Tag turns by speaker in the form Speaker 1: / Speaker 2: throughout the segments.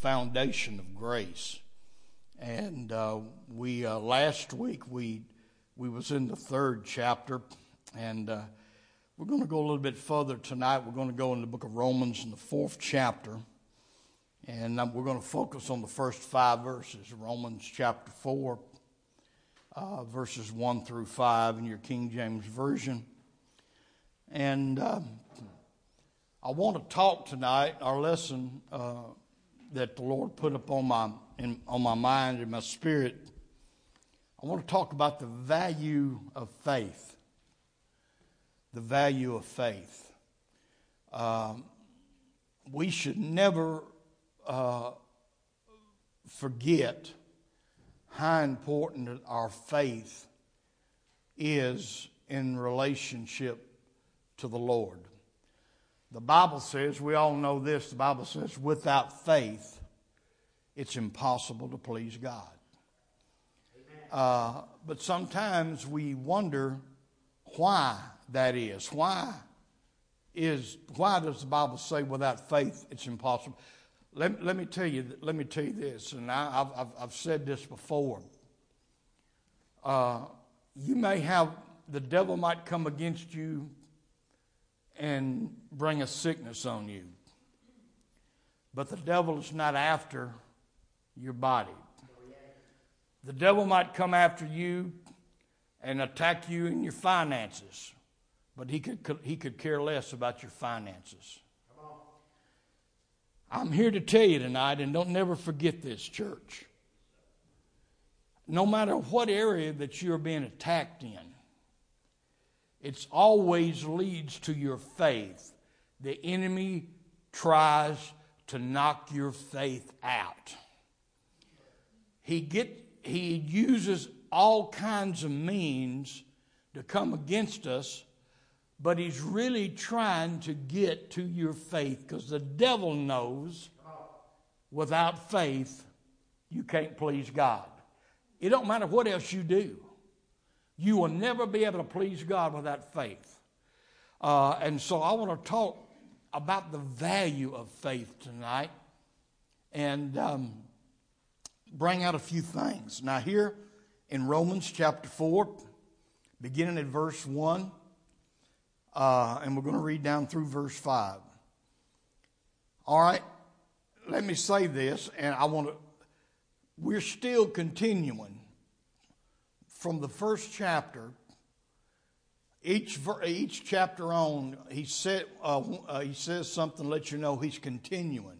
Speaker 1: foundation of grace. And uh, we uh, last week we we was in the third chapter, and uh, we're going to go a little bit further tonight. We're going to go in the book of Romans in the fourth chapter, and we're going to focus on the first five verses. Romans chapter four, uh, verses one through five in your King James version, and. Um, I want to talk tonight. Our lesson uh, that the Lord put upon my in, on my mind and my spirit. I want to talk about the value of faith. The value of faith. Um, we should never uh, forget how important our faith is in relationship to the Lord. The Bible says, we all know this, the Bible says, without faith, it's impossible to please God. Uh, but sometimes we wonder why that is. Why is why does the Bible say without faith it's impossible? Let, let me tell you. Let me tell you this, and I, have I've said this before. Uh, you may have the devil might come against you and bring a sickness on you. But the devil is not after your body. The devil might come after you and attack you in your finances, but he could, he could care less about your finances. I'm here to tell you tonight, and don't never forget this, church. No matter what area that you're being attacked in, it always leads to your faith. The enemy tries to knock your faith out. He get he uses all kinds of means to come against us, but he's really trying to get to your faith because the devil knows without faith you can't please God. It don't matter what else you do. You will never be able to please God without faith. Uh, and so I want to talk about the value of faith tonight and um, bring out a few things. Now, here in Romans chapter 4, beginning at verse 1, uh, and we're going to read down through verse 5. All right, let me say this, and I want to, we're still continuing from the first chapter, each, each chapter on, he, said, uh, uh, he says something let you know he's continuing.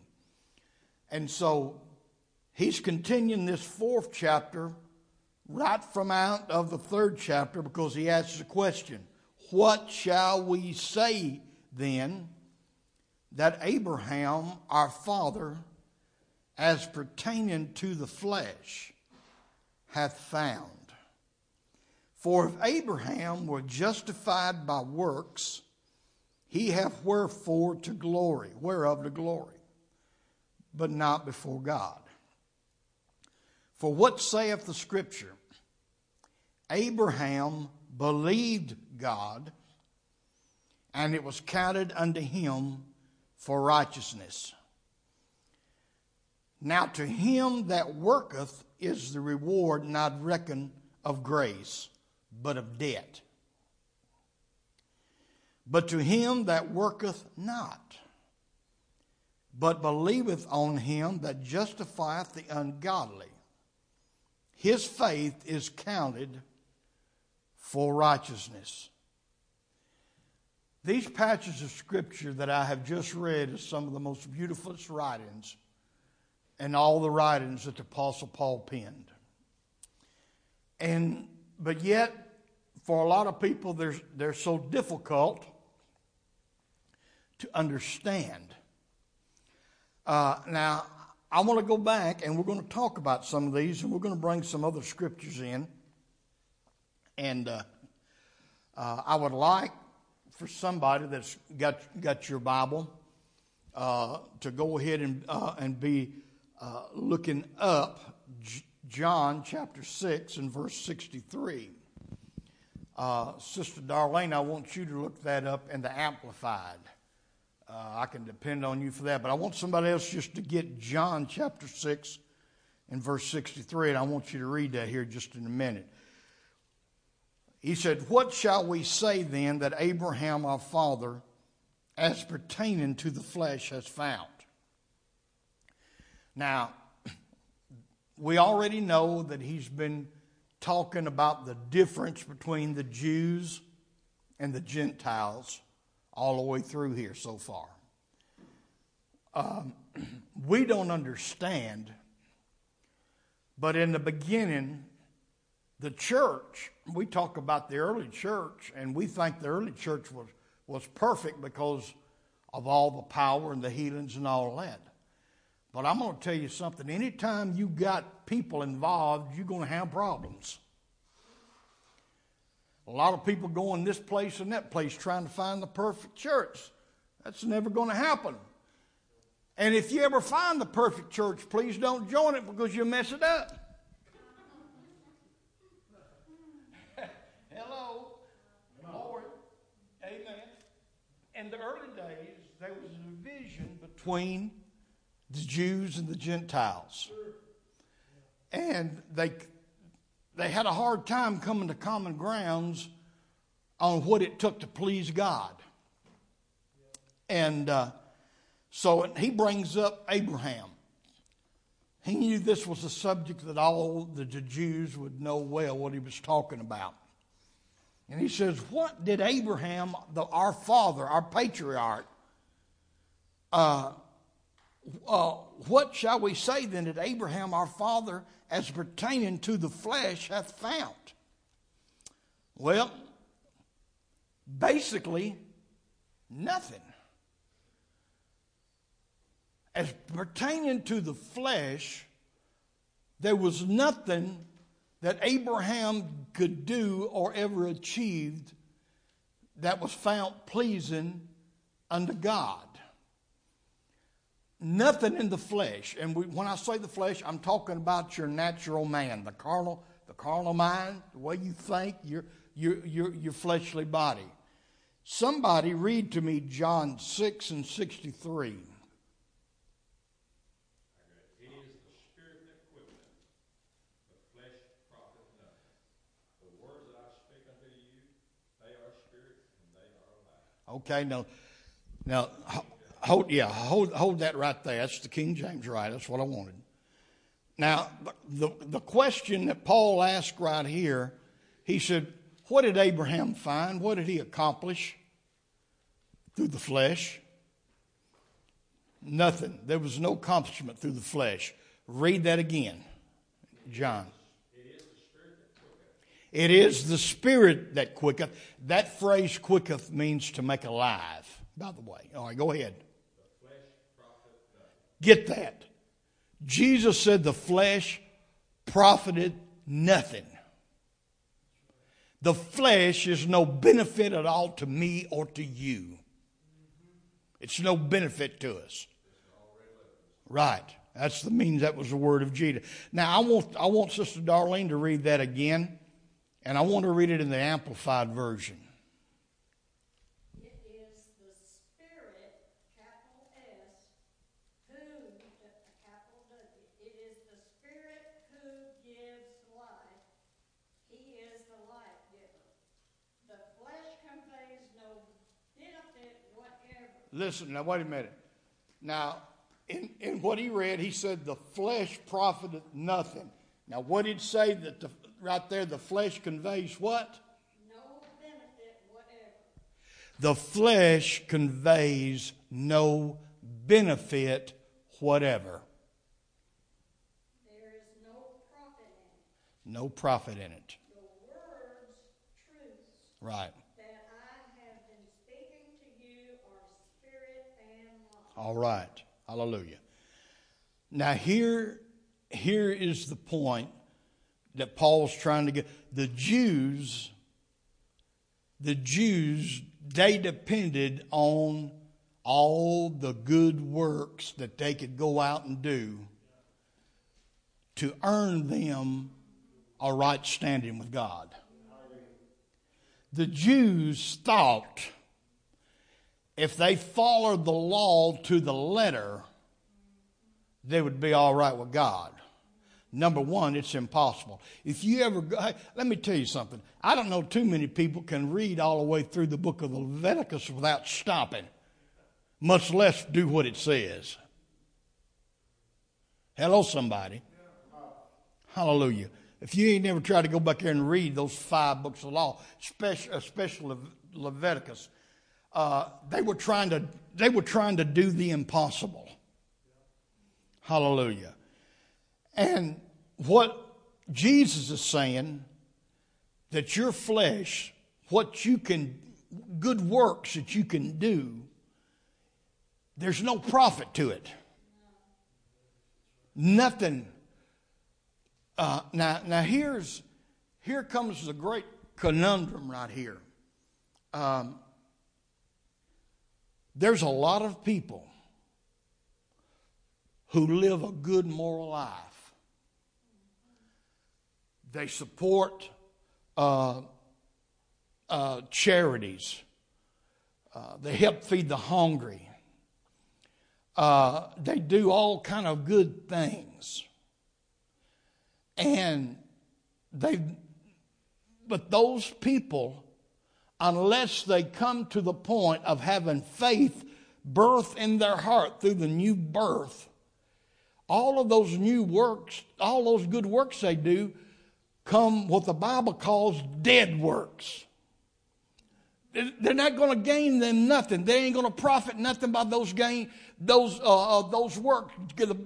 Speaker 1: And so he's continuing this fourth chapter right from out of the third chapter because he asks a question What shall we say then that Abraham, our father, as pertaining to the flesh, hath found? For if Abraham were justified by works, he hath wherefore to glory, whereof to glory, but not before God. For what saith the Scripture? Abraham believed God, and it was counted unto him for righteousness. Now to him that worketh is the reward not reckoned of grace but of debt. But to him that worketh not, but believeth on him that justifieth the ungodly, his faith is counted for righteousness. These passages of scripture that I have just read are some of the most beautiful writings and all the writings that the Apostle Paul penned. And but yet for a lot of people, they're, they're so difficult to understand. Uh, now, I want to go back and we're going to talk about some of these and we're going to bring some other scriptures in. And uh, uh, I would like for somebody that's got, got your Bible uh, to go ahead and, uh, and be uh, looking up John chapter 6 and verse 63. Uh, Sister Darlene, I want you to look that up in the Amplified uh, I can depend on you for that. But I want somebody else just to get John chapter 6 and verse 63, and I want you to read that here just in a minute. He said, What shall we say then that Abraham our father, as pertaining to the flesh, has found? Now, we already know that he's been talking about the difference between the Jews and the Gentiles all the way through here so far. Um, we don't understand, but in the beginning, the church, we talk about the early church, and we think the early church was, was perfect because of all the power and the healings and all that. But I'm going to tell you something. Anytime you got people involved, you're going to have problems. A lot of people going this place and that place trying to find the perfect church. That's never going to happen. And if you ever find the perfect church, please don't join it because you'll mess it up. Hello. Lord. Amen. In the early days, there was a division between the Jews and the Gentiles. And they they had a hard time coming to common grounds on what it took to please God. And uh, so he brings up Abraham. He knew this was a subject that all the Jews would know well what he was talking about. And he says, What did Abraham, the, our father, our patriarch, uh, uh, what shall we say then that Abraham, our father, as pertaining to the flesh, hath found? Well, basically, nothing. As pertaining to the flesh, there was nothing that Abraham could do or ever achieved that was found pleasing unto God nothing in the flesh. And we, when I say the flesh, I'm talking about your natural man, the carnal, the carnal mind, the way you think, your, your, your, your fleshly body. Somebody read to me John 6 and 63. Okay, now, now hold, yeah, hold, hold that right there. That's the King James right. That's what I wanted. Now, the, the question that Paul asked right here, he said, What did Abraham find? What did he accomplish through the flesh? Nothing. There was no accomplishment through the flesh. Read that again, John. It is the spirit that quicketh. That phrase quicketh means to make alive, by the way. All right, go ahead. Get that. Jesus said the flesh profited nothing. The flesh is no benefit at all to me or to you. It's no benefit to us. Right. That's the means that was the word of Jesus. Now I want I want Sister Darlene to read that again, and I want to read it in the amplified version. Listen, now wait a minute. Now, in, in what he read, he said the flesh profited nothing. Now, what did he say that the, right there the flesh conveys what?
Speaker 2: No benefit whatever.
Speaker 1: The flesh conveys no benefit whatever.
Speaker 2: There is no profit in it.
Speaker 1: No profit in it.
Speaker 2: The words, truths.
Speaker 1: Right. All right. Hallelujah. Now here here is the point that Paul's trying to get the Jews the Jews they depended on all the good works that they could go out and do to earn them a right standing with God. The Jews thought if they followed the law to the letter, they would be all right with God. Number one, it's impossible. If you ever go, hey, let me tell you something. I don't know too many people can read all the way through the book of Leviticus without stopping, much less do what it says. Hello, somebody. Hallelujah. If you ain't never tried to go back there and read those five books of law, especially, especially Leviticus, uh, they were trying to they were trying to do the impossible. Hallelujah. And what Jesus is saying that your flesh, what you can, good works that you can do, there's no profit to it. Nothing. Uh, now, now here's here comes the great conundrum right here. Um, there's a lot of people who live a good moral life. They support uh, uh, charities. Uh, they help feed the hungry. Uh, they do all kind of good things, and they. But those people, unless they come to the point of having faith birth in their heart through the new birth, all of those new works, all those good works they do, come what the Bible calls dead works. They're not going to gain them nothing. They ain't going to profit nothing by those gain those uh, uh, those works.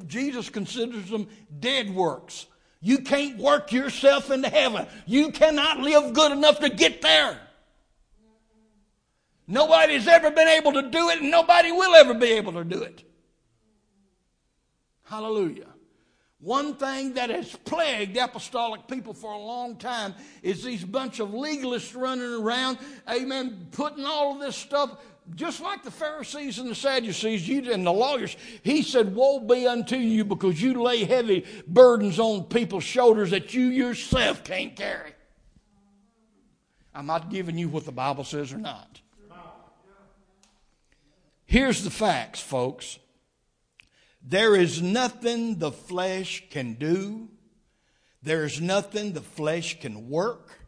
Speaker 1: Jesus considers them dead works. You can't work yourself into heaven. You cannot live good enough to get there. Nobody's ever been able to do it, and nobody will ever be able to do it. Hallelujah. One thing that has plagued apostolic people for a long time is these bunch of legalists running around, amen, putting all of this stuff, just like the Pharisees and the Sadducees you, and the lawyers. He said, Woe be unto you because you lay heavy burdens on people's shoulders that you yourself can't carry. I'm not giving you what the Bible says or not. Here's the facts, folks. There is nothing the flesh can do. There's nothing the flesh can work.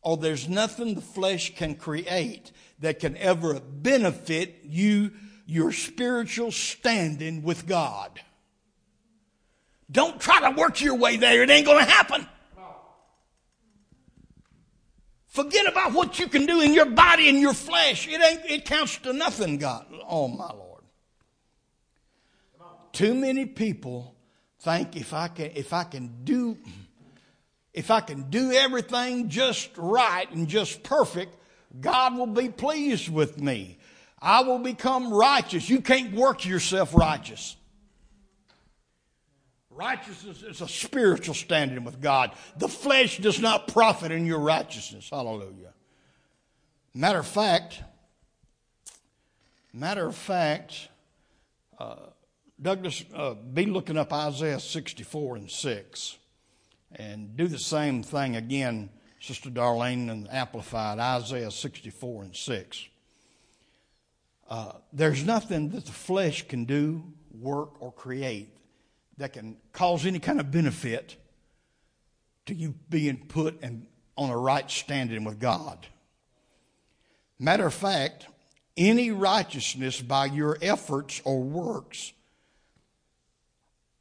Speaker 1: Or there's nothing the flesh can create that can ever benefit you, your spiritual standing with God. Don't try to work your way there. It ain't going to happen. Forget about what you can do in your body and your flesh. It ain't, it counts to nothing, God. Oh, my Lord. Too many people think if I can, if I can do, if I can do everything just right and just perfect, God will be pleased with me. I will become righteous. You can't work yourself righteous. Righteousness is a spiritual standing with God. The flesh does not profit in your righteousness. Hallelujah. Matter of fact, matter of fact, uh, Douglas, uh, be looking up Isaiah 64 and 6 and do the same thing again, Sister Darlene, and Amplified, Isaiah 64 and 6. Uh, there's nothing that the flesh can do, work, or create that can cause any kind of benefit to you being put in, on a right standing with God. Matter of fact, any righteousness by your efforts or works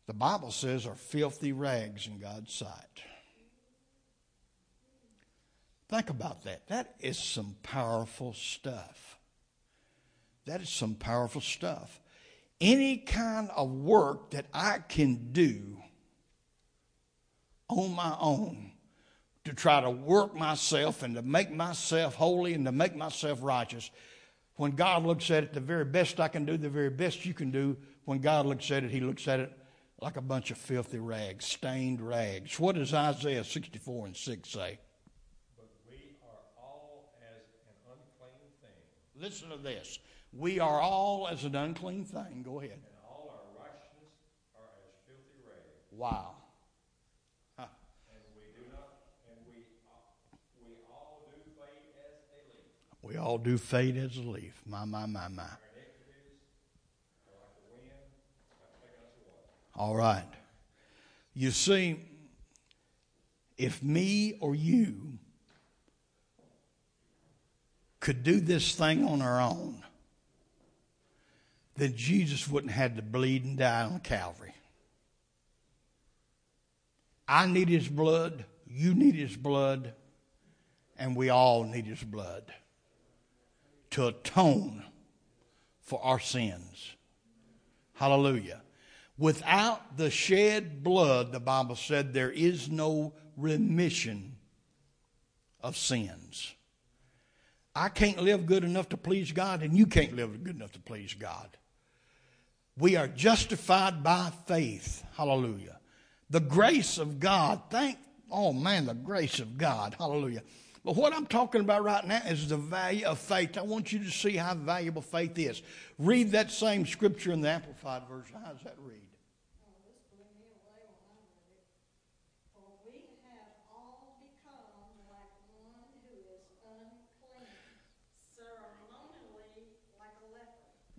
Speaker 1: the Bible says are filthy rags in God's sight. Think about that. That is some powerful stuff. That is some powerful stuff. Any kind of work that I can do on my own to try to work myself and to make myself holy and to make myself righteous, when God looks at it, the very best I can do, the very best you can do, when God looks at it, He looks at it like a bunch of filthy rags, stained rags. What does Isaiah 64 and 6 say?
Speaker 3: But we are all as an unclean thing.
Speaker 1: Listen to this. We are all as an unclean thing. Go ahead.
Speaker 3: And all our righteousness are as filthy rags.
Speaker 1: Wow.
Speaker 3: Huh. And we do not, and we, we all do fade as a leaf.
Speaker 1: We all do fade as a leaf. My, my, my, my. All right. You see, if me or you could do this thing on our own, then Jesus wouldn't have had to bleed and die on Calvary. I need his blood, you need his blood, and we all need his blood to atone for our sins. Hallelujah. Without the shed blood, the Bible said, there is no remission of sins. I can't live good enough to please God, and you can't live good enough to please God. We are justified by faith. Hallelujah. The grace of God. Thank, oh man, the grace of God. Hallelujah. But what I'm talking about right now is the value of faith. I want you to see how valuable faith is. Read that same scripture in the Amplified Version. How does that read?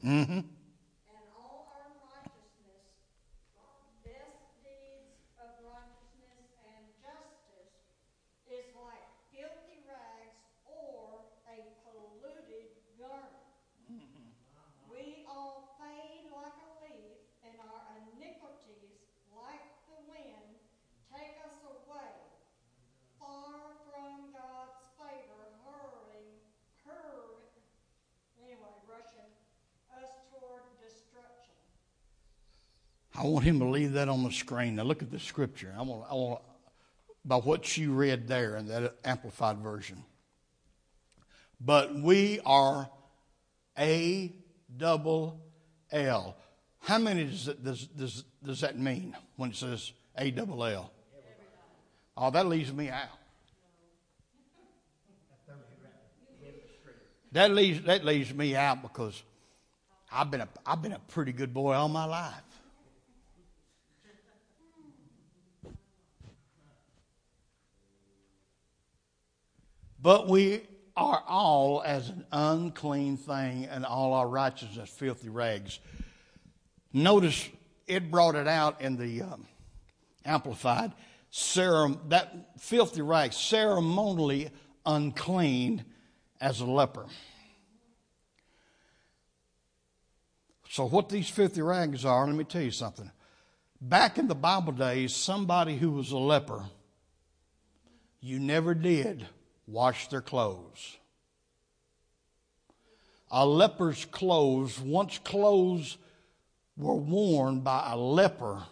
Speaker 2: Mm-hmm. And all our righteousness, best deeds of righteousness and justice, is like filthy rags or a polluted garment. Mm-hmm. We all fade like a leaf, and our iniquities, like the wind, take us away, far from God's favor, hurling, hurling, anyway, rushing us toward destruction.
Speaker 1: I want him to leave that on the screen. Now look at the scripture. I want, I want by what she read there in that amplified version. But we are a double L. How many does, it, does, does, does that mean when it says A double L? Oh, that leaves me out. That leaves, that leaves me out because I've been a, I've been a pretty good boy all my life. But we are all as an unclean thing, and all our righteousness filthy rags. Notice it brought it out in the um, Amplified. Cerem- that filthy rags, ceremonially unclean as a leper. So, what these filthy rags are, let me tell you something. Back in the Bible days, somebody who was a leper, you never did wash their clothes. A leper's clothes, once clothes were worn by a leper,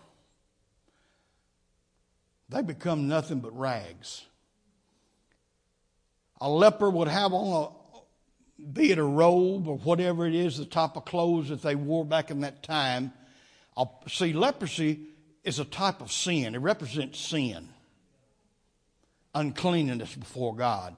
Speaker 1: they become nothing but rags. A leper would have on a, be it a robe or whatever it is, the type of clothes that they wore back in that time. See, leprosy is a type of sin. It represents sin, uncleanness before God.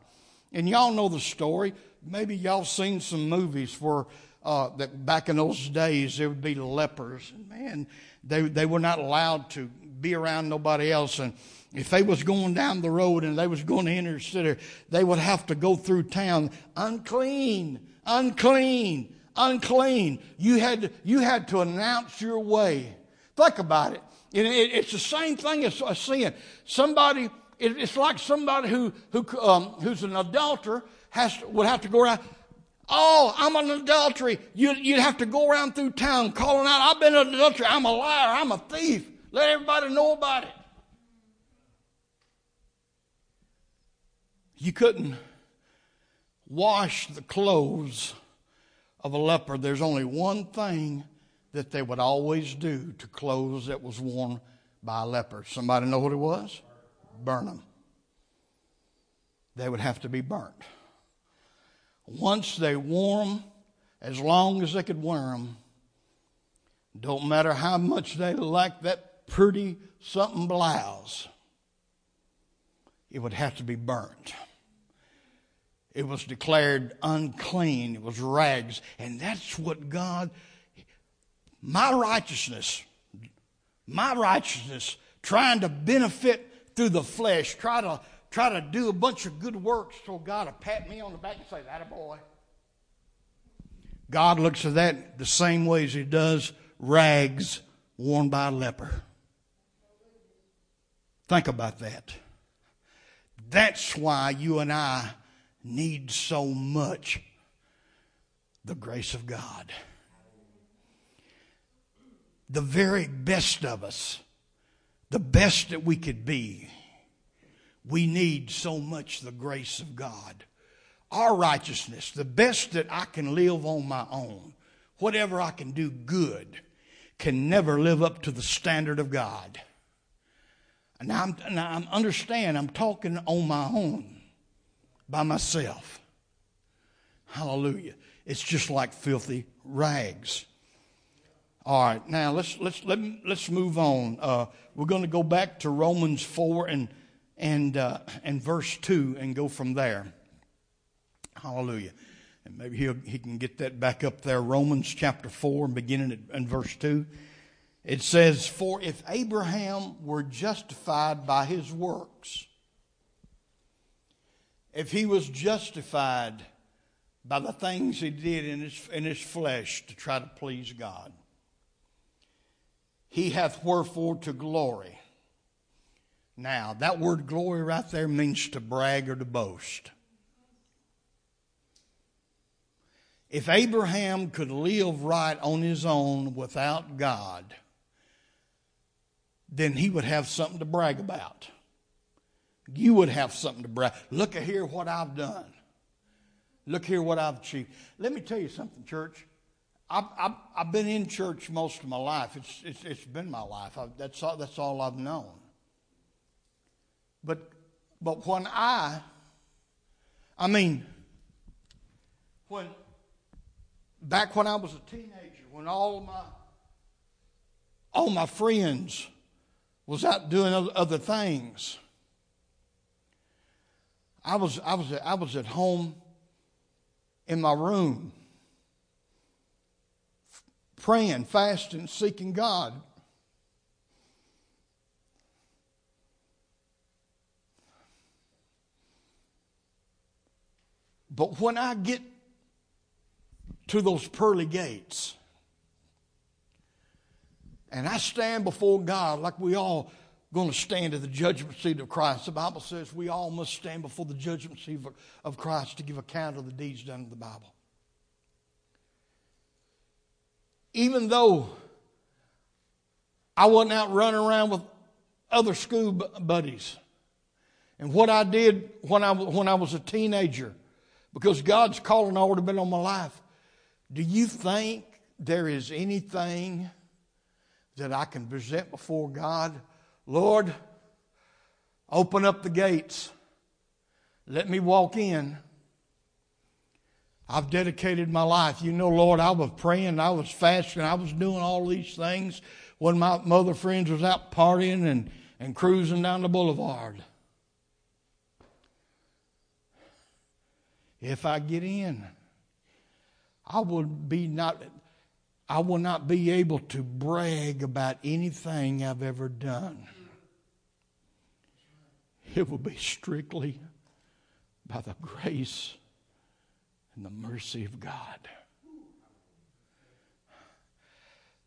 Speaker 1: And y'all know the story. Maybe y'all seen some movies where uh, that back in those days there would be lepers. And man, they they were not allowed to be around nobody else. And if they was going down the road and they was going to enter the city, they would have to go through town unclean, unclean, unclean. You had to, you had to announce your way. Think about it. it it's the same thing as a sin. Somebody, it's like somebody who, who um, who's an adulterer has would have to go around. Oh, I'm an adultery. You'd, you'd have to go around through town calling out, I've been an adultery. I'm a liar. I'm a thief. Let everybody know about it. You couldn't wash the clothes of a leper. There's only one thing that they would always do to clothes that was worn by a leper. Somebody know what it was? Burn them. They would have to be burnt. Once they wore them, as long as they could wear them, don't matter how much they liked that pretty something blouse, it would have to be burnt. It was declared unclean. It was rags. And that's what God, my righteousness, my righteousness, trying to benefit through the flesh, try to try to do a bunch of good works so God will pat me on the back and say, that a boy. God looks at that the same way as He does rags worn by a leper. Think about that. That's why you and I need so much the grace of God. The very best of us, the best that we could be, we need so much the grace of God. Our righteousness, the best that I can live on my own, whatever I can do good, can never live up to the standard of God. Now, I'm, I'm understand I'm talking on my own, by myself. Hallelujah. It's just like filthy rags. All right, now let's let's let let's move on. Uh, we're going to go back to Romans four and and uh, and verse two and go from there. Hallelujah. And maybe he he can get that back up there. Romans chapter four beginning at in verse two. It says, For if Abraham were justified by his works, if he was justified by the things he did in his, in his flesh to try to please God, he hath wherefore to glory. Now, that word glory right there means to brag or to boast. If Abraham could live right on his own without God, then he would have something to brag about. You would have something to brag. Look here what I've done. Look here what I've achieved. Let me tell you something, church. I've, I've, been in church most of my life. It's, it's, it's been my life. I've, that's, all, that's all I've known. But, but when I, I mean, when, back when I was a teenager, when all my, all my friends was out doing other things. I was, I was, I was at home in my room praying, fasting, seeking God. But when I get to those pearly gates, and I stand before God like we all going to stand at the judgment seat of Christ. The Bible says we all must stand before the judgment seat of Christ to give account of the deeds done in the Bible. Even though I wasn't out running around with other school buddies, and what I did when I, when I was a teenager, because God's calling already been on my life, do you think there is anything that I can present before God. Lord, open up the gates. Let me walk in. I've dedicated my life. You know, Lord, I was praying, I was fasting, I was doing all these things when my mother friends was out partying and, and cruising down the boulevard. If I get in, I would be not I will not be able to brag about anything I've ever done. It will be strictly by the grace and the mercy of God.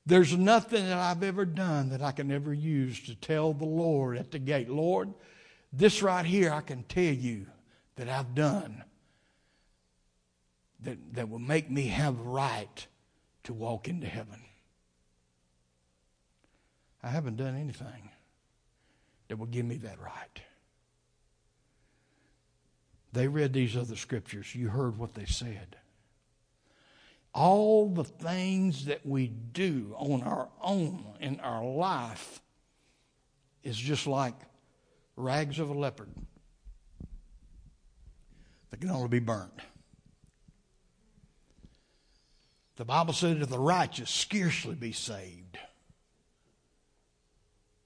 Speaker 1: There's nothing that I've ever done that I can ever use to tell the Lord at the gate, Lord, this right here I can tell you that I've done that, that will make me have right to walk into heaven. I haven't done anything that will give me that right. They read these other scriptures. You heard what they said. All the things that we do on our own in our life is just like rags of a leopard that can only be burnt. The Bible said that the righteous scarcely be saved.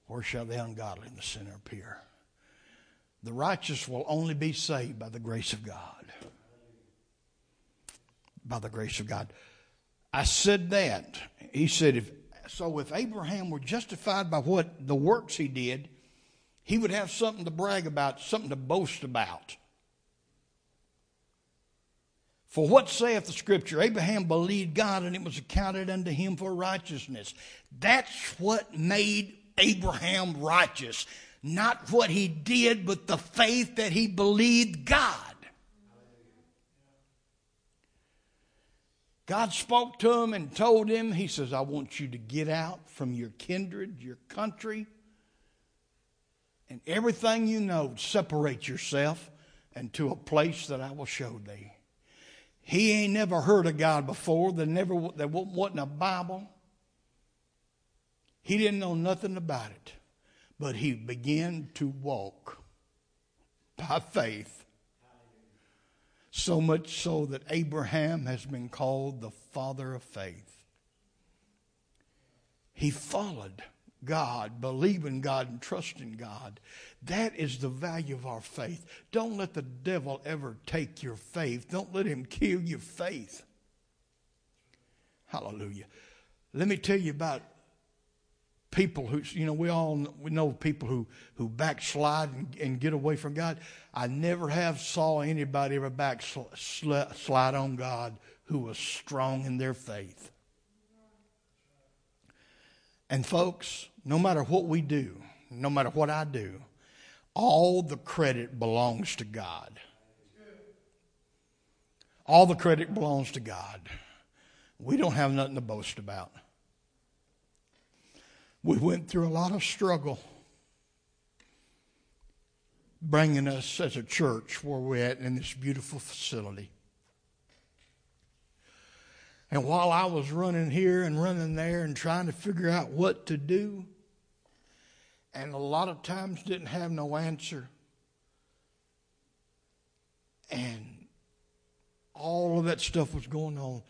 Speaker 1: Where shall the ungodly and the sinner appear? The righteous will only be saved by the grace of God. By the grace of God. I said that. He said, if, so if Abraham were justified by what the works he did, he would have something to brag about, something to boast about. For what saith the scripture? Abraham believed God and it was accounted unto him for righteousness. That's what made Abraham righteous. Not what he did, but the faith that he believed God. God spoke to him and told him, He says, I want you to get out from your kindred, your country, and everything you know, separate yourself into a place that I will show thee. He ain't never heard of God before. There never there wasn't a Bible. He didn't know nothing about it, but he began to walk by faith. So much so that Abraham has been called the father of faith. He followed God, believing God, and trusting God. That is the value of our faith. Don't let the devil ever take your faith. Don't let him kill your faith. Hallelujah. Let me tell you about people who, you know, we all we know people who, who backslide and, and get away from God. I never have saw anybody ever backslide on God who was strong in their faith. And folks, no matter what we do, no matter what I do, all the credit belongs to God. All the credit belongs to God. We don't have nothing to boast about. We went through a lot of struggle bringing us as a church where we're at in this beautiful facility. And while I was running here and running there and trying to figure out what to do, and a lot of times didn't have no answer. And all of that stuff was going on.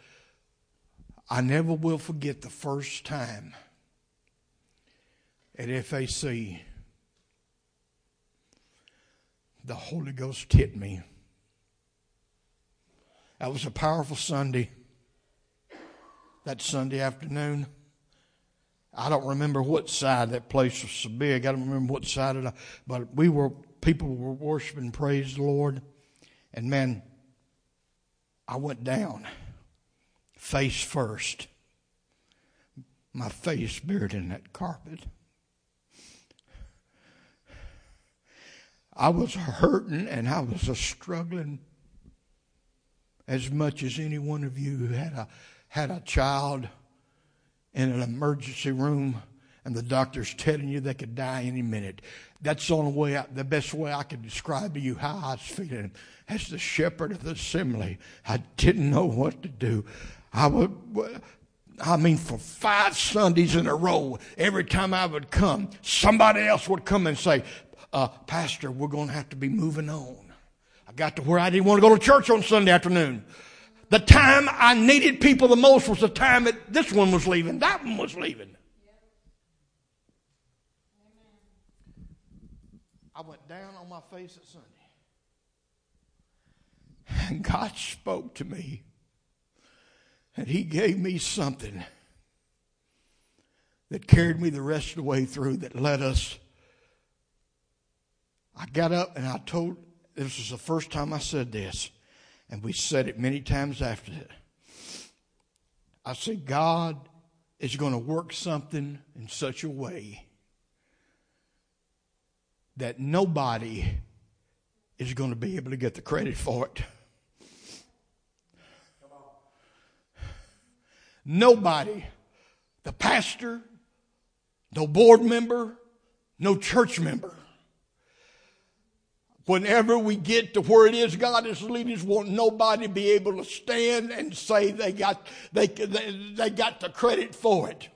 Speaker 1: I never will forget the first time at FAC the Holy Ghost hit me. That was a powerful Sunday. That Sunday afternoon. I don't remember what side that place was so big. I don't remember what side it, but we were people were worshiping, praise the Lord, and man, I went down face first. My face buried in that carpet. I was hurting and I was struggling as much as any one of you who had a had a child in an emergency room and the doctor's telling you they could die any minute. That's the only way, I, the best way I could describe to you how I was feeling. As the shepherd of the assembly, I didn't know what to do. I would, I mean, for five Sundays in a row, every time I would come, somebody else would come and say, uh, Pastor, we're going to have to be moving on. I got to where I didn't want to go to church on Sunday afternoon. The time I needed people the most was the time that this one was leaving, that one was leaving. I went down on my face at Sunday. And God spoke to me. And He gave me something that carried me the rest of the way through, that led us. I got up and I told, this was the first time I said this. And we said it many times after that. I said, God is going to work something in such a way that nobody is going to be able to get the credit for it. Nobody, the pastor, no board member, no church member, Whenever we get to where it is God is leading us, want nobody to be able to stand and say they got, they, they, they got the credit for it.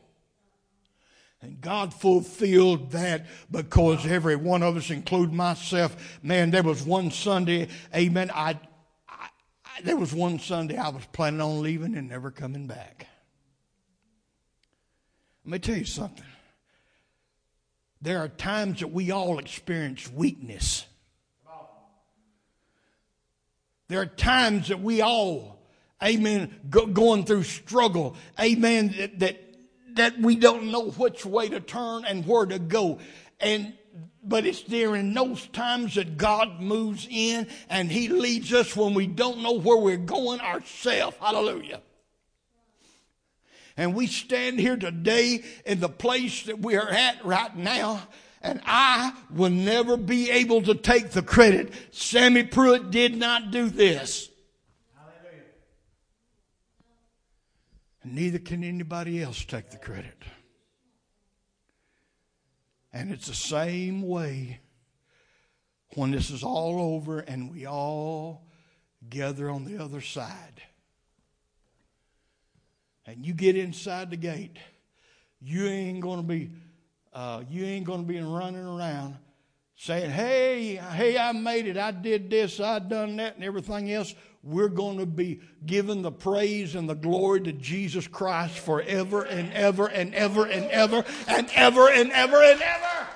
Speaker 1: And God fulfilled that because every one of us, including myself, man, there was one Sunday, amen, I, I, I, there was one Sunday I was planning on leaving and never coming back. Let me tell you something. There are times that we all experience weakness. There are times that we all, amen, go, going through struggle, amen, that, that, that we don't know which way to turn and where to go. and but it's during those times that God moves in and He leads us when we don't know where we're going ourselves. Hallelujah. And we stand here today in the place that we are at right now. And I will never be able to take the credit. Sammy Pruitt did not do this. Neither can anybody else take the credit. And it's the same way when this is all over and we all gather on the other side. And you get inside the gate, you ain't going to be uh, you ain't going to be running around saying, "Hey, hey, I made it. I did this. I done that, and everything else." We're going to be giving the praise and the glory to Jesus Christ forever and ever and ever and ever and ever and ever and ever.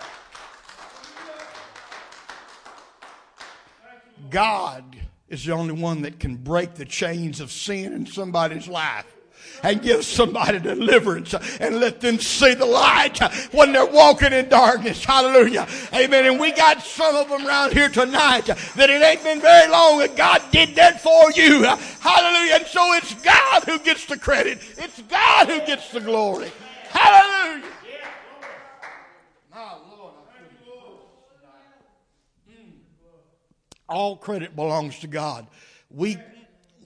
Speaker 1: God is the only one that can break the chains of sin in somebody's life and give somebody deliverance and let them see the light when they're walking in darkness. Hallelujah. Amen. And we got some of them around here tonight that it ain't been very long that God did that for you. Hallelujah. And so it's God who gets the credit. It's God who gets the glory. Hallelujah. Hmm. All credit belongs to God. We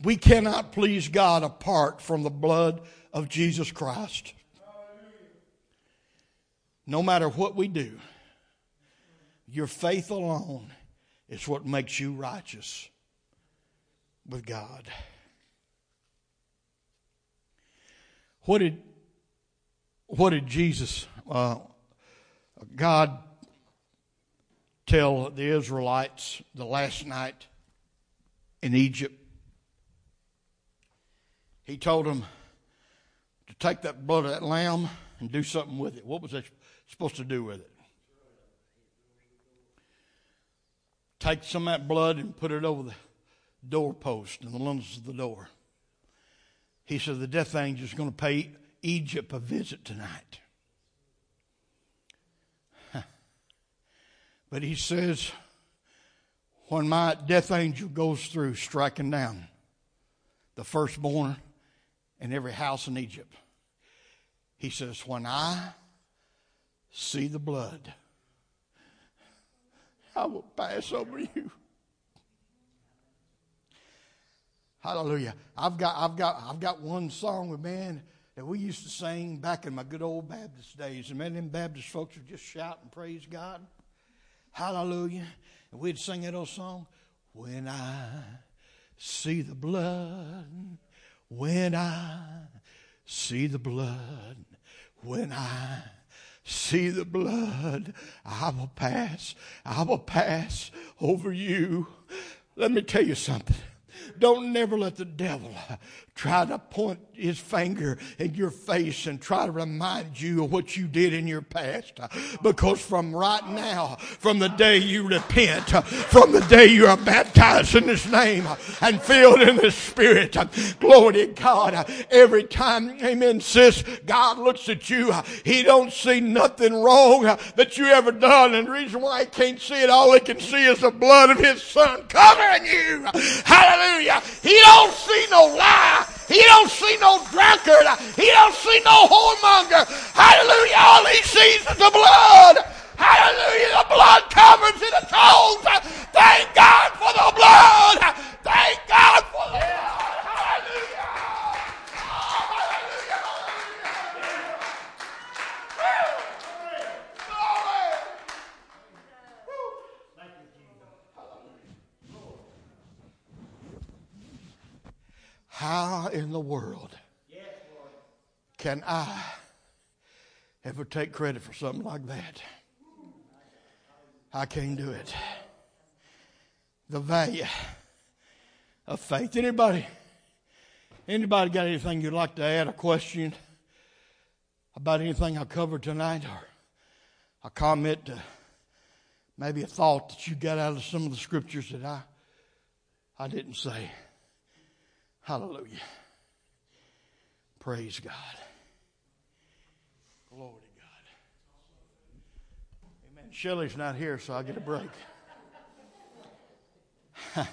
Speaker 1: we cannot please God apart from the blood of Jesus Christ. No matter what we do, your faith alone is what makes you righteous with God. What did what did Jesus uh, God tell the Israelites the last night in Egypt? He told them to take that blood of that lamb and do something with it. What was they supposed to do with it? Take some of that blood and put it over the doorpost and the lintels of the door. He said the death angel is going to pay Egypt a visit tonight. But he says, when my death angel goes through striking down the firstborn in every house in Egypt. He says, When I see the blood, I will pass over you. Hallelujah. I've got I've got I've got one song with man that we used to sing back in my good old Baptist days. And man, them Baptist folks would just shout and praise God. Hallelujah. And we'd sing that old song. When I see the blood when I see the blood, when I see the blood, I will pass, I will pass over you. Let me tell you something. Don't never let the devil try to point his finger in your face and try to remind you of what you did in your past. Because from right now, from the day you repent, from the day you are baptized in His name and filled in the Spirit, glory to God. Every time, amen, sis, God looks at you, He don't see nothing wrong that you ever done. And the reason why He can't see it, all He can see is the blood of His Son covering you. Hallelujah. He don't see no lie. He don't see no drunkard. He don't see no whoremonger. Hallelujah. All he sees is the blood. Hallelujah. The blood covers and atones. Thank God for the blood. Thank God for the blood. Hallelujah. Oh, hallelujah. Hallelujah. Glory. How in the world can I ever take credit for something like that? I can't do it. The value of faith. Anybody? Anybody got anything you'd like to add? A question about anything I covered tonight, or a comment, to maybe a thought that you got out of some of the scriptures that I I didn't say. Hallelujah. Praise God. Glory to God. Amen. Shelley's not here, so I'll get a break.